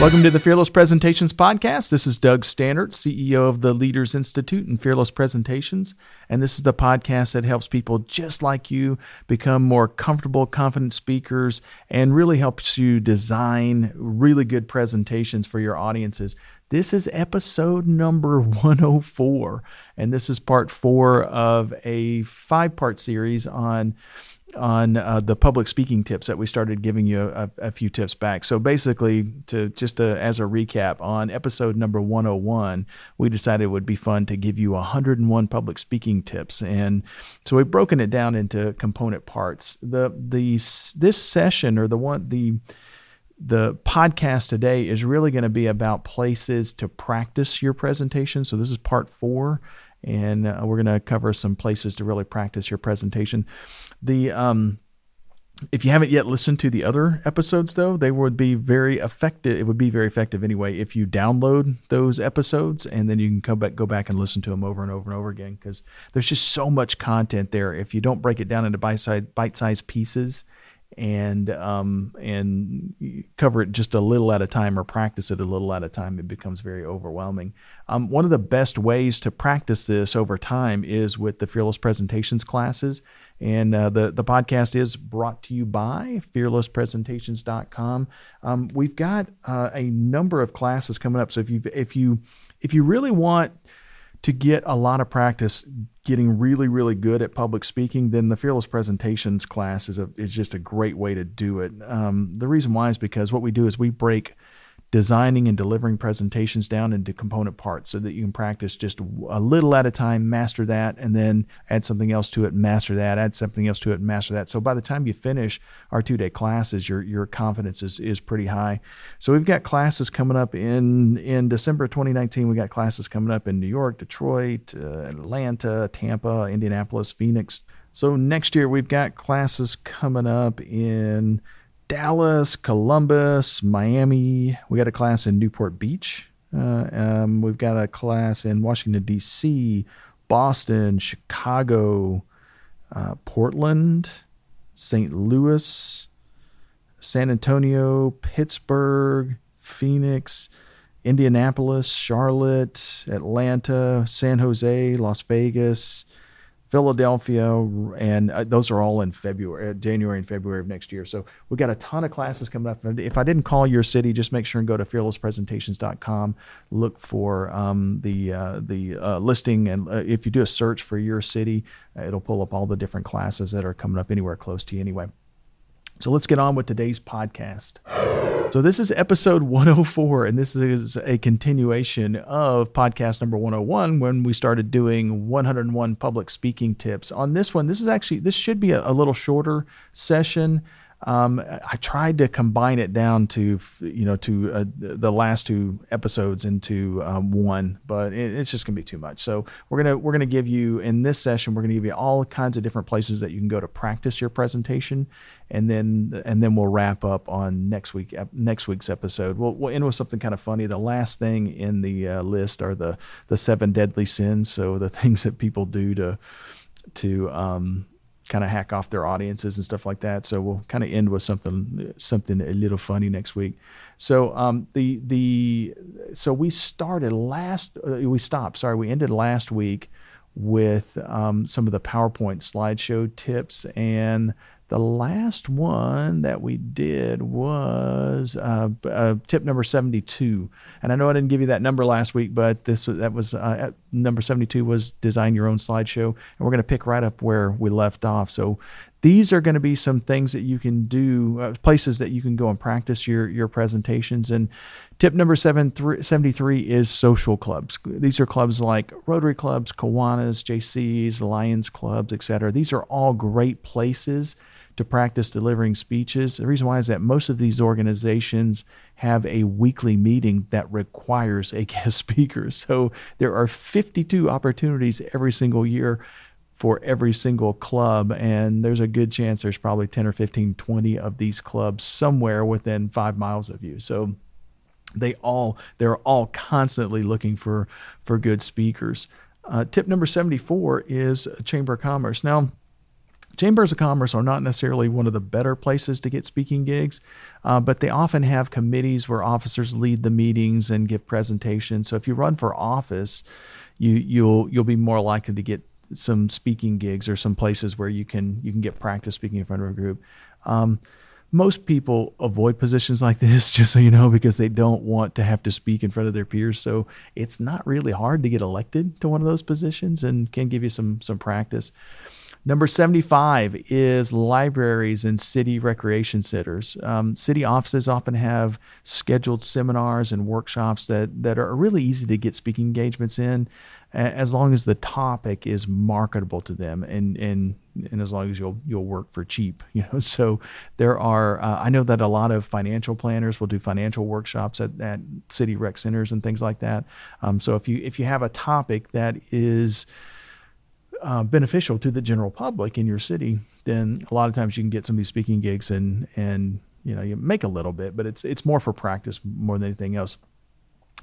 Welcome to the Fearless Presentations Podcast. This is Doug Stannard, CEO of the Leaders Institute and Fearless Presentations. And this is the podcast that helps people just like you become more comfortable, confident speakers and really helps you design really good presentations for your audiences. This is episode number 104, and this is part four of a five part series on on uh, the public speaking tips that we started giving you a, a few tips back. So basically, to just to, as a recap, on episode number 101, we decided it would be fun to give you 101 public speaking tips, and so we've broken it down into component parts. The the this session or the one the the podcast today is really going to be about places to practice your presentation. So this is part four, and uh, we're going to cover some places to really practice your presentation. The um, if you haven't yet listened to the other episodes, though, they would be very effective. It would be very effective anyway if you download those episodes and then you can come back, go back and listen to them over and over and over again because there's just so much content there. If you don't break it down into bite-sized, bite-sized pieces and um, and cover it just a little at a time or practice it a little at a time, it becomes very overwhelming. Um, one of the best ways to practice this over time is with the Fearless Presentations classes. And uh, the, the podcast is brought to you by fearlesspresentations.com. Um, we've got uh, a number of classes coming up. So if you if you if you really want to get a lot of practice getting really really good at public speaking then the fearless presentations class is a is just a great way to do it. Um, the reason why is because what we do is we break designing and delivering presentations down into component parts so that you can practice just a little at a time, master that, and then add something else to it, master that, add something else to it, master that. So by the time you finish our two day classes, your your confidence is, is pretty high. So we've got classes coming up in in December 2019. We got classes coming up in New York, Detroit, uh, Atlanta, Tampa, Indianapolis, Phoenix. So next year we've got classes coming up in Dallas, Columbus, Miami. We got a class in Newport Beach. Uh, um, we've got a class in Washington, D.C., Boston, Chicago, uh, Portland, St. Louis, San Antonio, Pittsburgh, Phoenix, Indianapolis, Charlotte, Atlanta, San Jose, Las Vegas, Philadelphia, and uh, those are all in February, uh, January and February of next year. So we've got a ton of classes coming up. If I didn't call your city, just make sure and go to fearlesspresentations.com. Look for um, the uh, the uh, listing, and uh, if you do a search for your city, uh, it'll pull up all the different classes that are coming up anywhere close to you. Anyway. So let's get on with today's podcast. So, this is episode 104, and this is a continuation of podcast number 101 when we started doing 101 public speaking tips. On this one, this is actually, this should be a, a little shorter session. Um, I tried to combine it down to you know to uh, the last two episodes into um, one, but it, it's just gonna be too much. So we're gonna we're gonna give you in this session we're gonna give you all kinds of different places that you can go to practice your presentation, and then and then we'll wrap up on next week next week's episode. We'll, we'll end with something kind of funny. The last thing in the uh, list are the the seven deadly sins. So the things that people do to to um, kind of hack off their audiences and stuff like that. So we'll kind of end with something something a little funny next week. So um, the the so we started last uh, we stopped sorry we ended last week with um, some of the PowerPoint slideshow tips and the last one that we did was uh, uh, tip number 72. And I know I didn't give you that number last week, but this that was uh, number 72 was design your own slideshow. And we're going to pick right up where we left off. So these are going to be some things that you can do, uh, places that you can go and practice your, your presentations. And tip number seven, th- 73 is social clubs. These are clubs like Rotary clubs, Kiwanis, JCs, Lions clubs, etc. These are all great places to practice delivering speeches. The reason why is that most of these organizations have a weekly meeting that requires a guest speaker. So there are 52 opportunities every single year for every single club and there's a good chance there's probably 10 or 15 20 of these clubs somewhere within 5 miles of you so they all they're all constantly looking for for good speakers uh, tip number 74 is chamber of commerce now Chambers of Commerce are not necessarily one of the better places to get speaking gigs, uh, but they often have committees where officers lead the meetings and give presentations. So if you run for office, you you'll you'll be more likely to get some speaking gigs or some places where you can you can get practice speaking in front of a group. Um, most people avoid positions like this, just so you know, because they don't want to have to speak in front of their peers. So it's not really hard to get elected to one of those positions and can give you some some practice. Number 75 is libraries and city recreation centers. Um, city offices often have scheduled seminars and workshops that, that are really easy to get speaking engagements in as long as the topic is marketable to them and, and, and as long as you'll, you'll work for cheap, you know. So there are, uh, I know that a lot of financial planners will do financial workshops at, at city rec centers and things like that. Um, so if you, if you have a topic that is, uh, beneficial to the general public in your city, then a lot of times you can get some of these speaking gigs and and you know you make a little bit, but it's it's more for practice more than anything else.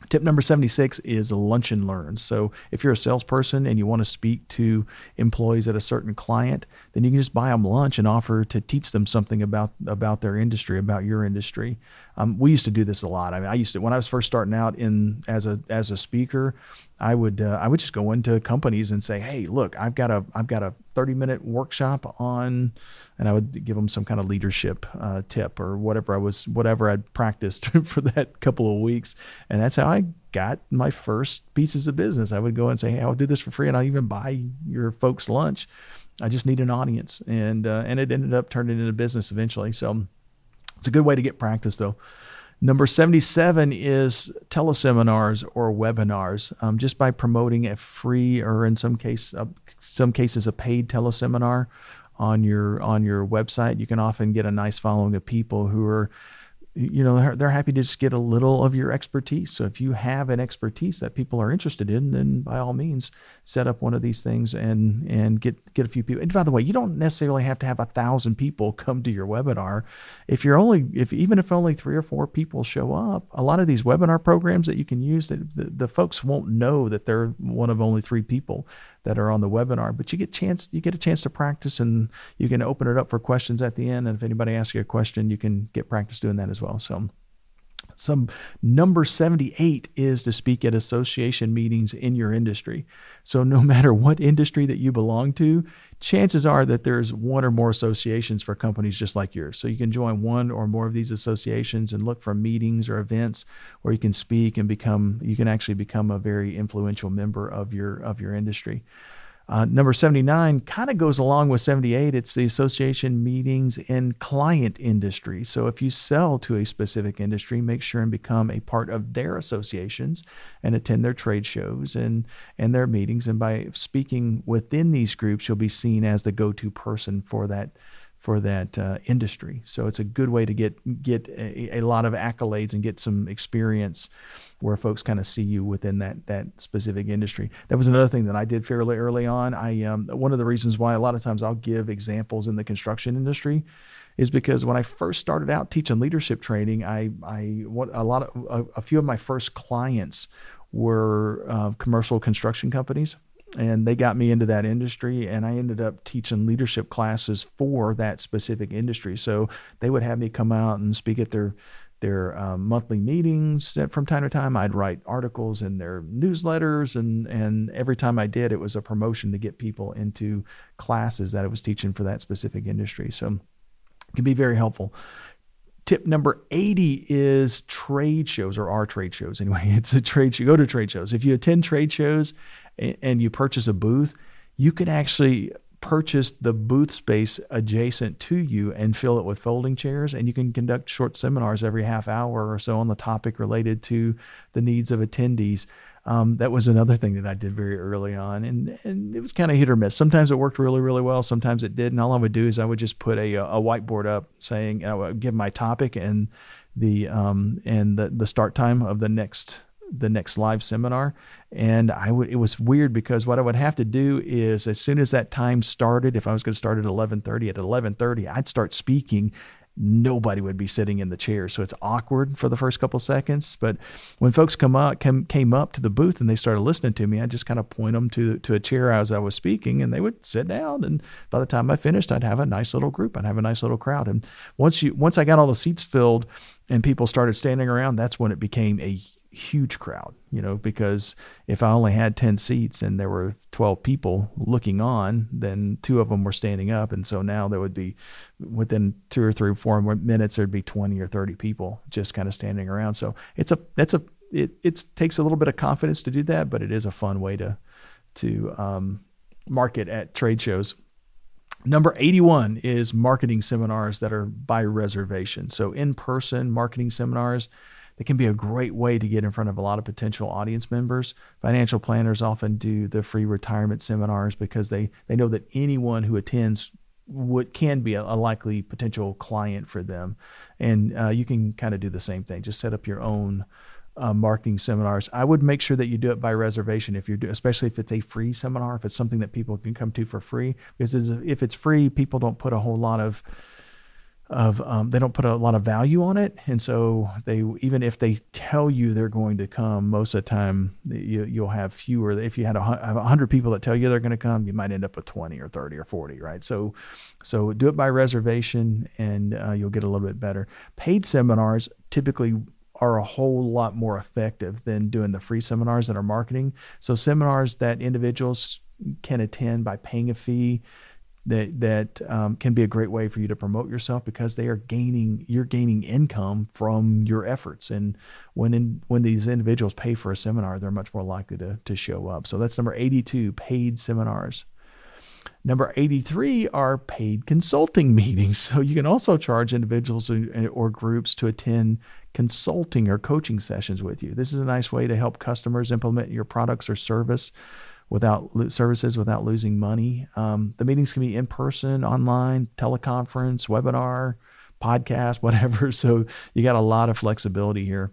Tip number 76 is lunch and learn. So, if you're a salesperson and you want to speak to employees at a certain client, then you can just buy them lunch and offer to teach them something about about their industry, about your industry. Um, we used to do this a lot. I mean, I used to when I was first starting out in as a as a speaker, I would uh, I would just go into companies and say, "Hey, look, I've got a I've got a 30 minute workshop on," and I would give them some kind of leadership uh, tip or whatever I was whatever I'd practiced for that couple of weeks, and that's how I got my first pieces of business. I would go and say, "Hey, I'll do this for free, and I'll even buy your folks lunch." I just need an audience, and uh, and it ended up turning into business eventually. So it's a good way to get practice, though. Number 77 is teleseminars or webinars. Um, just by promoting a free or in some case, uh, some cases a paid teleseminar on your on your website, you can often get a nice following of people who are you know they're, they're happy to just get a little of your expertise. So if you have an expertise that people are interested in then by all means set up one of these things and and get get a few people. And by the way you don't necessarily have to have a thousand people come to your webinar. If you're only if even if only three or four people show up a lot of these webinar programs that you can use that the, the folks won't know that they're one of only three people that are on the webinar. But you get chance you get a chance to practice, and you can open it up for questions at the end. And if anybody asks you a question, you can get practice doing that as well. So. Some number 78 is to speak at association meetings in your industry. So, no matter what industry that you belong to, chances are that there's one or more associations for companies just like yours. So, you can join one or more of these associations and look for meetings or events where you can speak and become, you can actually become a very influential member of your, of your industry. Uh, number 79 kind of goes along with 78. It's the association meetings in client industry. So if you sell to a specific industry, make sure and become a part of their associations and attend their trade shows and, and their meetings. And by speaking within these groups, you'll be seen as the go to person for that for that uh, industry. So it's a good way to get get a, a, lot of accolades and get some experience where folks kind of see you within that that specific industry. That was another thing that I did fairly early on. I um, one of the reasons why a lot of times I'll give examples in the construction industry is because when I first started out teaching leadership training, I I what a lot of a, a few of my first clients were uh, commercial construction companies and they got me into that industry and i ended up teaching leadership classes for that specific industry. So they would have me come out and speak at their their um, monthly meetings that from time to time i'd write articles in their newsletters and and every time i did it was a promotion to get people into classes that i was teaching for that specific industry. So it can be very helpful tip number 80 is trade shows or our trade shows anyway. It's a trade show go to trade shows. If you attend trade shows and you purchase a booth, you can actually purchase the booth space adjacent to you and fill it with folding chairs and you can conduct short seminars every half hour or so on the topic related to the needs of attendees Um, that was another thing that I did very early on, and and it was kind of hit or miss. Sometimes it worked really really well, sometimes it didn't. All I would do is I would just put a a whiteboard up saying I would give my topic and the um and the the start time of the next the next live seminar and i would it was weird because what i would have to do is as soon as that time started if i was going to start at 11.30 at 11.30 i'd start speaking nobody would be sitting in the chair. So it's awkward for the first couple seconds. But when folks come up came, came up to the booth and they started listening to me i just kind of point them to, to a chair as i was speaking and they would sit down. And by the time i finished i'd have a nice little group. I'd have a nice little crowd. And once you once i got all the seats filled and people started standing around that's when it became a huge crowd, you know, because if I only had 10 seats and there were 12 people looking on, then two of them were standing up. And so now there would be within two or three, four minutes, there'd be 20 or 30 people just kind of standing around. So it's a, that's a, it, it takes a little bit of confidence to do that, but it is a fun way to, to um, market at trade shows. Number 81 is marketing seminars that are by reservation. So in person marketing seminars, that can be a great way to get in front of a lot of potential audience members. Financial planners often do the free retirement seminars because they, they know that anyone who attends what can be a, a, likely potential client for them. And uh, you can kind of do the same thing. Just set up your own uh, marketing seminars. I would make sure that you do it by reservation if you're, do, especially if it's a free seminar, if it's something that people can come to for free. Because if it's free, people don't put a whole lot of of um, they don't put a lot of value on it. And so they even if they tell you they're going to come most of the time you, you'll have fewer. If you had a, 100 people that tell you they're going to come you might end up with 20 or 30 or 40 right? So so do it by reservation and uh, you'll get a little bit better. Paid seminars typically are a whole lot more effective than doing the free seminars that are marketing. So seminars that individuals can attend by paying a fee that that um, can be a great way for you to promote yourself because they are gaining you're gaining income from your efforts. And when in, when these individuals pay for a seminar they're much more likely to to show up. So that's number 82 paid seminars. Number 83 are paid consulting meetings. So you can also charge individuals or groups to attend consulting or coaching sessions with you. This is a nice way to help customers implement your products or service without services without losing money. Um, the meetings can be in person, online, teleconference, webinar, podcast, whatever. So you got a lot of flexibility here.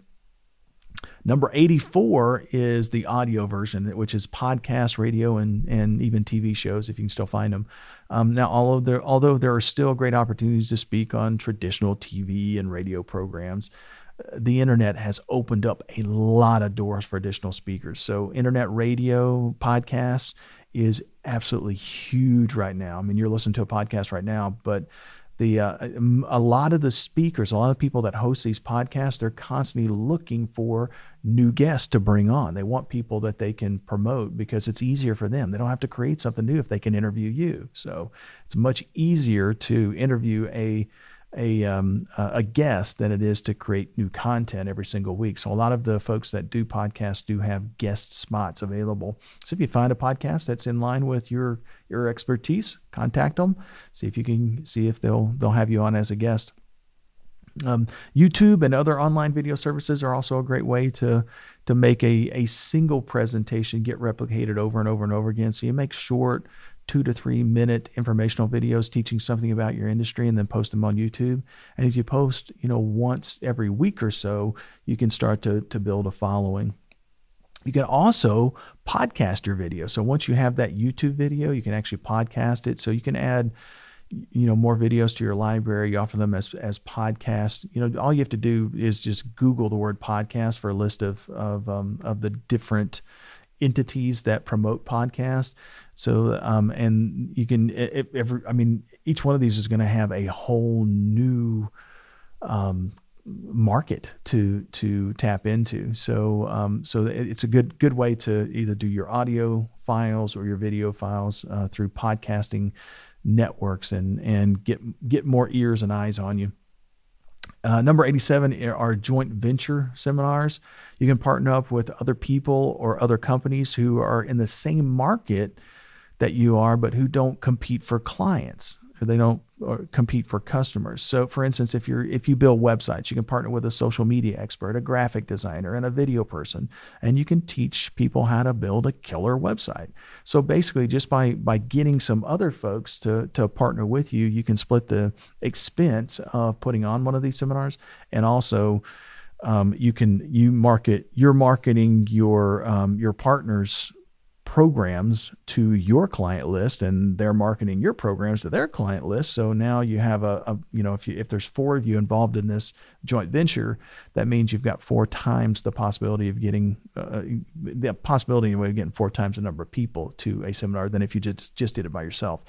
Number 84 is the audio version, which is podcast, radio, and, and even TV shows, if you can still find them. Um, now, although there, although there are still great opportunities to speak on traditional TV and radio programs, the internet has opened up a lot of doors for additional speakers. So, internet radio, podcasts is absolutely huge right now. I mean, you're listening to a podcast right now, but the uh, a lot of the speakers, a lot of people that host these podcasts, they're constantly looking for new guests to bring on. They want people that they can promote because it's easier for them. They don't have to create something new if they can interview you. So it's much easier to interview a a um, a guest than it is to create new content every single week. So a lot of the folks that do podcasts do have guest spots available. So if you find a podcast that's in line with your your expertise, contact them. See if you can see if they'll they'll have you on as a guest. Um, YouTube and other online video services are also a great way to to make a, a single presentation get replicated over and over and over again. So you make short two to three minute informational videos teaching something about your industry and then post them on YouTube. And if you post, you know, once every week or so, you can start to, to build a following. You can also podcast your video. So once you have that YouTube video, you can actually podcast it. So you can add, you know, more videos to your library. You offer them as as podcasts. You know, all you have to do is just Google the word podcast for a list of of um, of the different entities that promote podcasts. So, um, and you can, every, I mean, each one of these is going to have a whole new um, market to to tap into. So, um, so it's a good good way to either do your audio files or your video files uh, through podcasting networks and and get get more ears and eyes on you. Uh, number 87 are joint venture seminars. You can partner up with other people or other companies who are in the same market that you are, but who don't compete for clients. They don't or compete for customers. So, for instance, if you're if you build websites, you can partner with a social media expert, a graphic designer, and a video person, and you can teach people how to build a killer website. So basically, just by by getting some other folks to to partner with you, you can split the expense of putting on one of these seminars, and also um, you can you market you're marketing your um, your partners programs to your client list and they're marketing your programs to their client list so now you have a, a, you know if you if there's four of you involved in this joint venture that means you've got four times the possibility of getting uh, the possibility of getting four times the number of people to a seminar than if you just just did it by yourself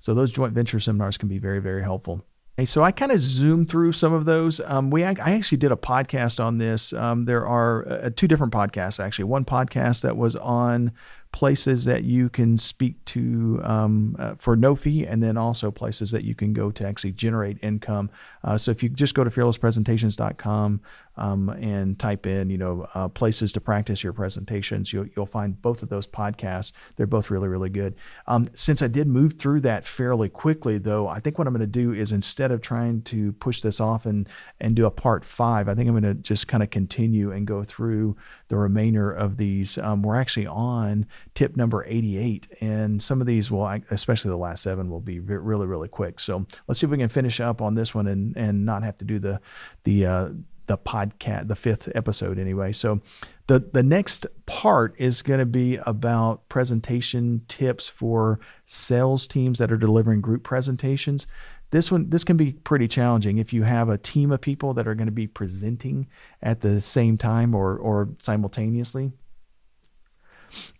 so those joint venture seminars can be very very helpful Hey, so I kind of zoomed through some of those. Um, we I actually did a podcast on this. Um, there are uh, two different podcasts actually. One podcast that was on places that you can speak to um, uh, for no fee, and then also places that you can go to actually generate income. Uh, so if you just go to fearlesspresentations.com um, and type in, you know, uh, places to practice your presentations, you'll, you'll find both of those podcasts. They're both really, really good. Um, since I did move through that fairly quickly, though, I think what I'm going to do is instead of trying to push this off and and do a part five, I think I'm going to just kind of continue and go through the remainder of these. Um, we're actually on tip number 88, and some of these will, especially the last seven, will be really, really quick. So let's see if we can finish up on this one and and not have to do the the uh, the podcast, the fifth episode anyway. So the the next part is going to be about presentation tips for sales teams that are delivering group presentations. This one this can be pretty challenging if you have a team of people that are going to be presenting at the same time or or simultaneously.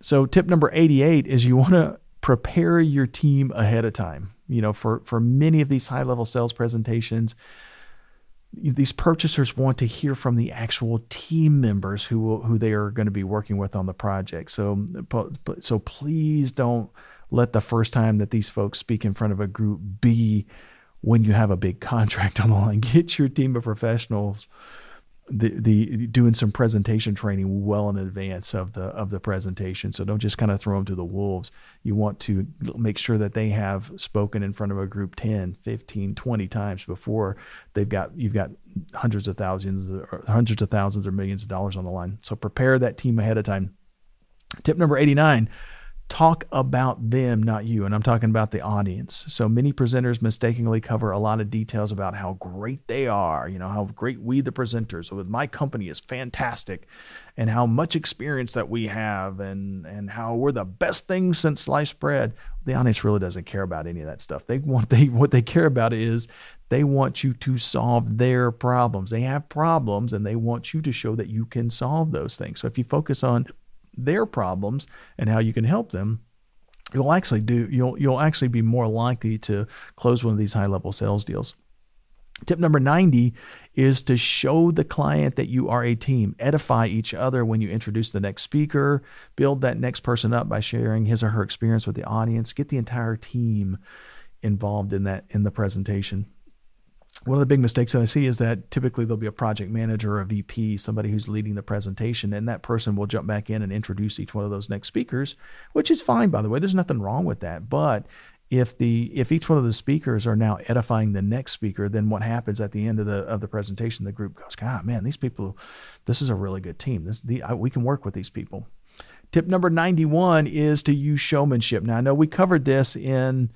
So tip number 88 is you want to prepare your team ahead of time. You know, for for many of these high level sales presentations, these purchasers want to hear from the actual team members who will, who they are going to be working with on the project. So so please don't let the first time that these folks speak in front of a group be when you have a big contract on the line. Get your team of professionals the the doing some presentation training well in advance of the of the presentation. So don't just kind of throw them to the wolves. You want to make sure that they have spoken in front of a group 10, 15, 20 times before they've got you've got hundreds of thousands or hundreds of thousands or millions of dollars on the line. So prepare that team ahead of time. Tip number 89 talk about them, not you. And I'm talking about the audience. So many presenters mistakenly cover a lot of details about how great they are, you know, how great we, the presenters, with my company is fantastic, and how much experience that we have, and, and how we're the best thing since sliced bread. The audience really doesn't care about any of that stuff. They want they what they care about is they want you to solve their problems. They have problems and they want you to show that you can solve those things. So if you focus on their problems and how you can help them, you'll actually do you'll you'll actually be more likely to close one of these high level sales deals. Tip number 90 is to show the client that you are a team. Edify each other when you introduce the next speaker. Build that next person up by sharing his or her experience with the audience. Get the entire team involved in that in the presentation one of the big mistakes that I see is that typically there'll be a project manager a VP, somebody who's leading the presentation, and that person will jump back in and introduce each one of those next speakers, which is fine, by the way. There's nothing wrong with that. But if the if each one of the speakers are now edifying the next speaker, then what happens at the end of the of the presentation? The group goes, God, man, these people, this is a really good team. This the I, we can work with these people. Tip number 91 is to use showmanship. Now I know we covered this in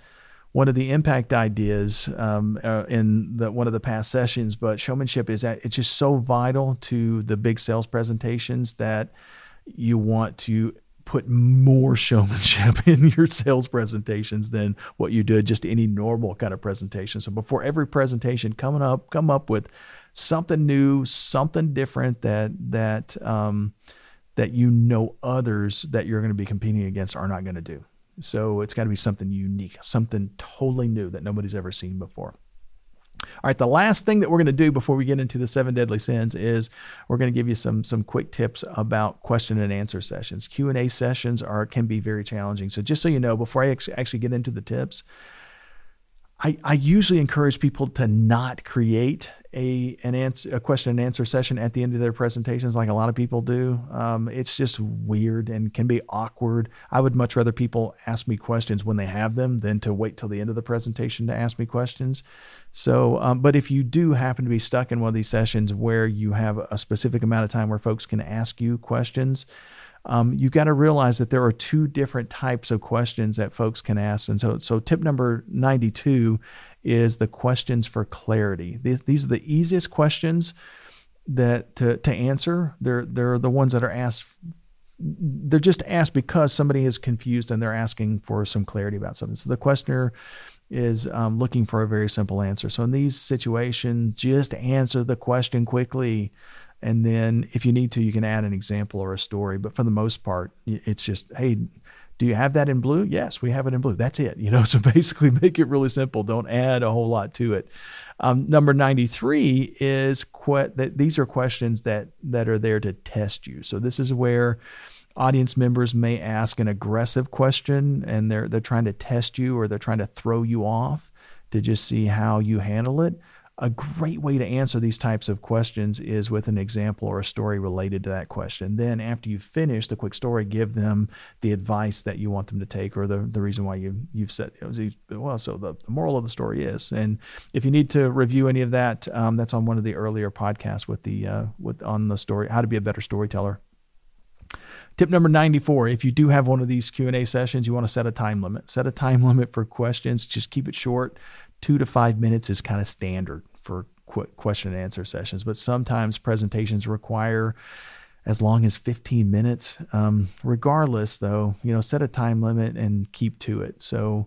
one of the impact ideas um, uh, in the, one of the past sessions, but showmanship is that it's just so vital to the big sales presentations that you want to put more showmanship in your sales presentations than what you did just any normal kind of presentation. So before every presentation, coming up, come up with something new, something different that that um, that you know others that you're going to be competing against are not going to do. So it's got to be something unique, something totally new that nobody's ever seen before. All right, the last thing that we're going to do before we get into the seven deadly sins is we're going to give you some some quick tips about question and answer sessions. Q and A sessions are can be very challenging. So just so you know, before I actually get into the tips, I, I usually encourage people to not create a an answer a question and answer session at the end of their presentations like a lot of people do. Um, it's just weird and can be awkward. I would much rather people ask me questions when they have them than to wait till the end of the presentation to ask me questions. So um, but if you do happen to be stuck in one of these sessions where you have a specific amount of time where folks can ask you questions um, you got to realize that there are two different types of questions that folks can ask. And so, so tip number 92 is the questions for clarity. These, these are the easiest questions that to, to answer. They're, they're the ones that are asked. They're just asked because somebody is confused and they're asking for some clarity about something. So the questioner is um, looking for a very simple answer. So in these situations, just answer the question quickly. And then if you need to, you can add an example or a story. But for the most part, it's just, hey, do you have that in blue? Yes, we have it in blue. That's it. You know, so basically make it really simple. Don't add a whole lot to it. Um, number 93 is que- that these are questions that that are there to test you. So this is where audience members may ask an aggressive question and they're they're trying to test you or they're trying to throw you off to just see how you handle it a great way to answer these types of questions is with an example or a story related to that question. Then, after you finish the quick story, give them the advice that you want them to take or the, the reason why you, you've said, well, so the, the moral of the story is. And if you need to review any of that, um, that's on one of the earlier podcasts with the, uh, with on the story, how to be a better storyteller. Tip number 94, if you do have one of these Q&A sessions, you want to set a time limit. Set a time limit for questions, just keep it short. 2 to 5 minutes is kind of standard for quick question and answer sessions, but sometimes presentations require as long as 15 minutes. Um, regardless, though, you know, set a time limit and keep to it. So,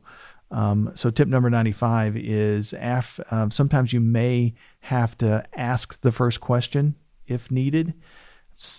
um, so tip number 95 is af, um, sometimes you may have to ask the first question if needed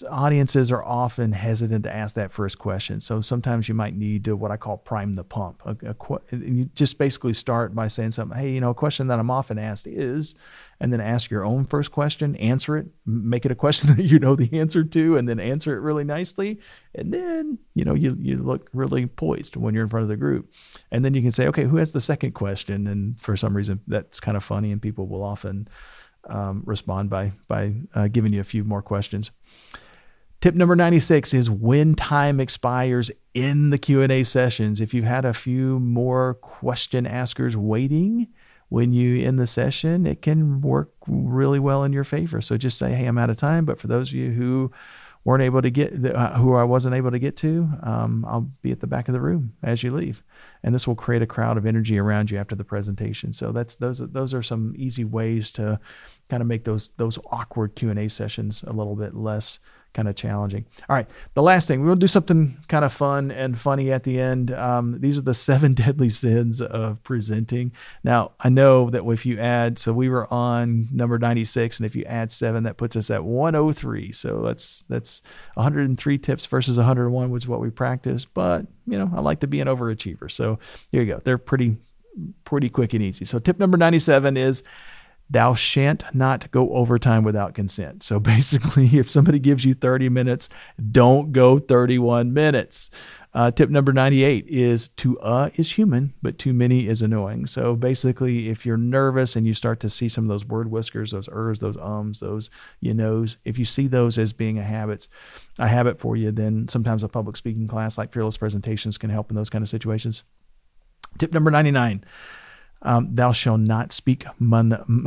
audiences are often hesitant to ask that first question. So sometimes you might need to what I call prime the pump. A, a, you just basically start by saying something, hey, you know, a question that I'm often asked is, and then ask your own first question, answer it, make it a question that you know the answer to, and then answer it really nicely. And then, you know, you, you look really poised when you're in front of the group. And then you can say, okay, who has the second question? And for some reason, that's kind of funny, and people will often um, respond by by uh, giving you a few more questions. Tip number 96 is when time expires in the Q&A sessions. If you've had a few more question askers waiting when you end the session, it can work really well in your favor. So just say, "Hey, I'm out of time." But for those of you who weren't able to get, uh, who I wasn't able to get to, um, I'll be at the back of the room as you leave, and this will create a crowd of energy around you after the presentation. So that's those those are some easy ways to kind of make those those awkward Q and A sessions a little bit less kind of challenging. All right, the last thing we'll do something kind of fun and funny at the end. Um, these are the seven deadly sins of presenting. Now I know that if you add, so we were on number ninety six, and if you add seven, that puts us at one hundred three. So that's that's one hundred and three tips versus one hundred one, which is what we practice. But you know, I like to be an overachiever, so here you go. They're pretty pretty quick and easy. So tip number ninety seven is thou shan't not go overtime without consent. So basically, if somebody gives you 30 minutes, don't go 31 minutes. Uh, tip number 98 is to uh is human, but too many is annoying. So basically, if you're nervous and you start to see some of those word whiskers, those ers, those ums, those you knows, if you see those as being a habit, a habit for you, then sometimes a public speaking class like Fearless Presentations can help in those kind of situations. Tip number 99 um, thou shalt not speak mon-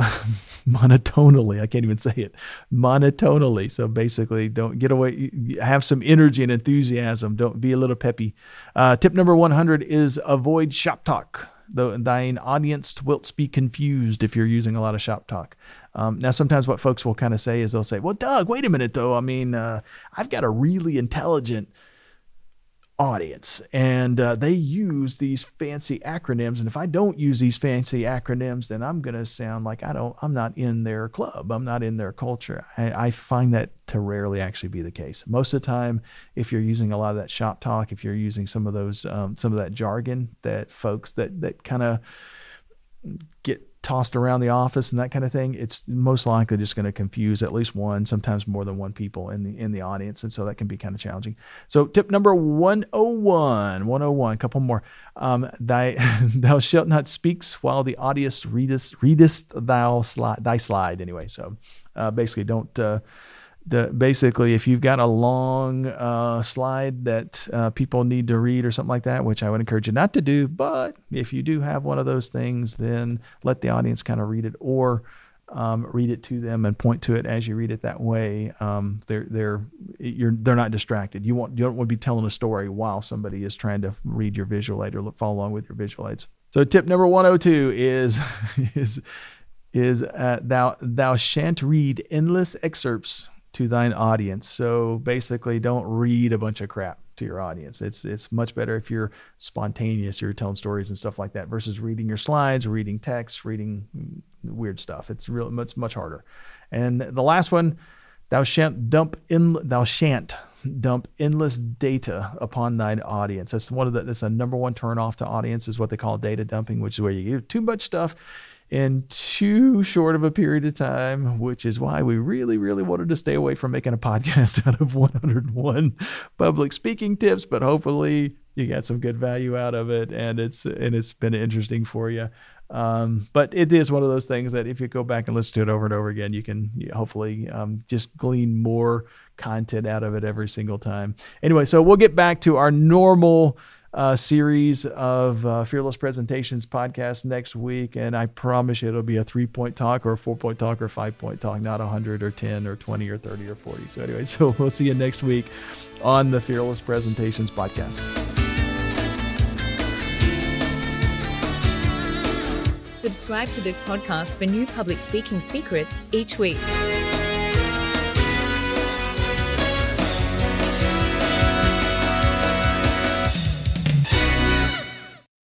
monotonally. I can't even say it. Monotonally. So basically, don't get away. Have some energy and enthusiasm. Don't be a little peppy. Uh, tip number 100 is avoid shop talk. The, thine audience wilt be confused if you're using a lot of shop talk. Um, now, sometimes what folks will kind of say is they'll say, Well, Doug, wait a minute, though. I mean, uh, I've got a really intelligent audience. And uh, they use these fancy acronyms. And if i don't use these fancy acronyms then i'm going to sound like i don't i'm not in their club. I'm not in their culture. I, I, find that to rarely actually be the case. Most of the time if you're using a lot of that shop talk if you're using some of those um, some of that jargon that folks that that kind of get tossed around the office and that kind of thing, it's most likely just going to confuse at least one, sometimes more than one people in the in the audience, and so that can be kind of challenging. So tip number 101, 101, a couple more. Um, thy, thou shalt not speaks while the audience readest readest thou thy slide anyway. So uh, basically, don't. Uh, the, basically, if you've got a long uh, slide that uh, people need to read or something like that, which I would encourage you not to do, but if you do have one of those things, then let the audience kind of read it or um, read it to them and point to it as you read it that way. Um, they're they're you're they're not distracted. You want you don't want to be telling a story while somebody is trying to read your visual aid or follow along with your visual aids. So tip number 102 is is is uh, thou thou shan't read endless excerpts to thine audience. So basically, don't read a bunch of crap to your audience. It's it's much better if you're spontaneous, you're telling stories and stuff like that, versus reading your slides, reading text, reading weird stuff. It's real. It's much harder. And the last one, thou shan't dump in. Thou shan't dump endless data upon thine audience. That's one of the. That's a number one turn off to audience is what they call data dumping, which is where you give too much stuff in too short of a period of time, which is why we really, really wanted to stay away from making a podcast out of 101 public speaking tips. But hopefully, you got some good value out of it, and it's and it's been interesting for you. Um, but it is one of those things that if you go back and listen to it over and over again, you can hopefully um, just glean more content out of it every single time. Anyway, so we'll get back to our normal uh, series of uh, Fearless Presentations podcast next week. And I promise you it'll be a three point talk or a four point talk or a five point talk, not 100 or 10 or 20 or 30 or 40. So, anyway, so we'll see you next week on the Fearless Presentations podcast. Subscribe to this podcast for new public speaking secrets each week.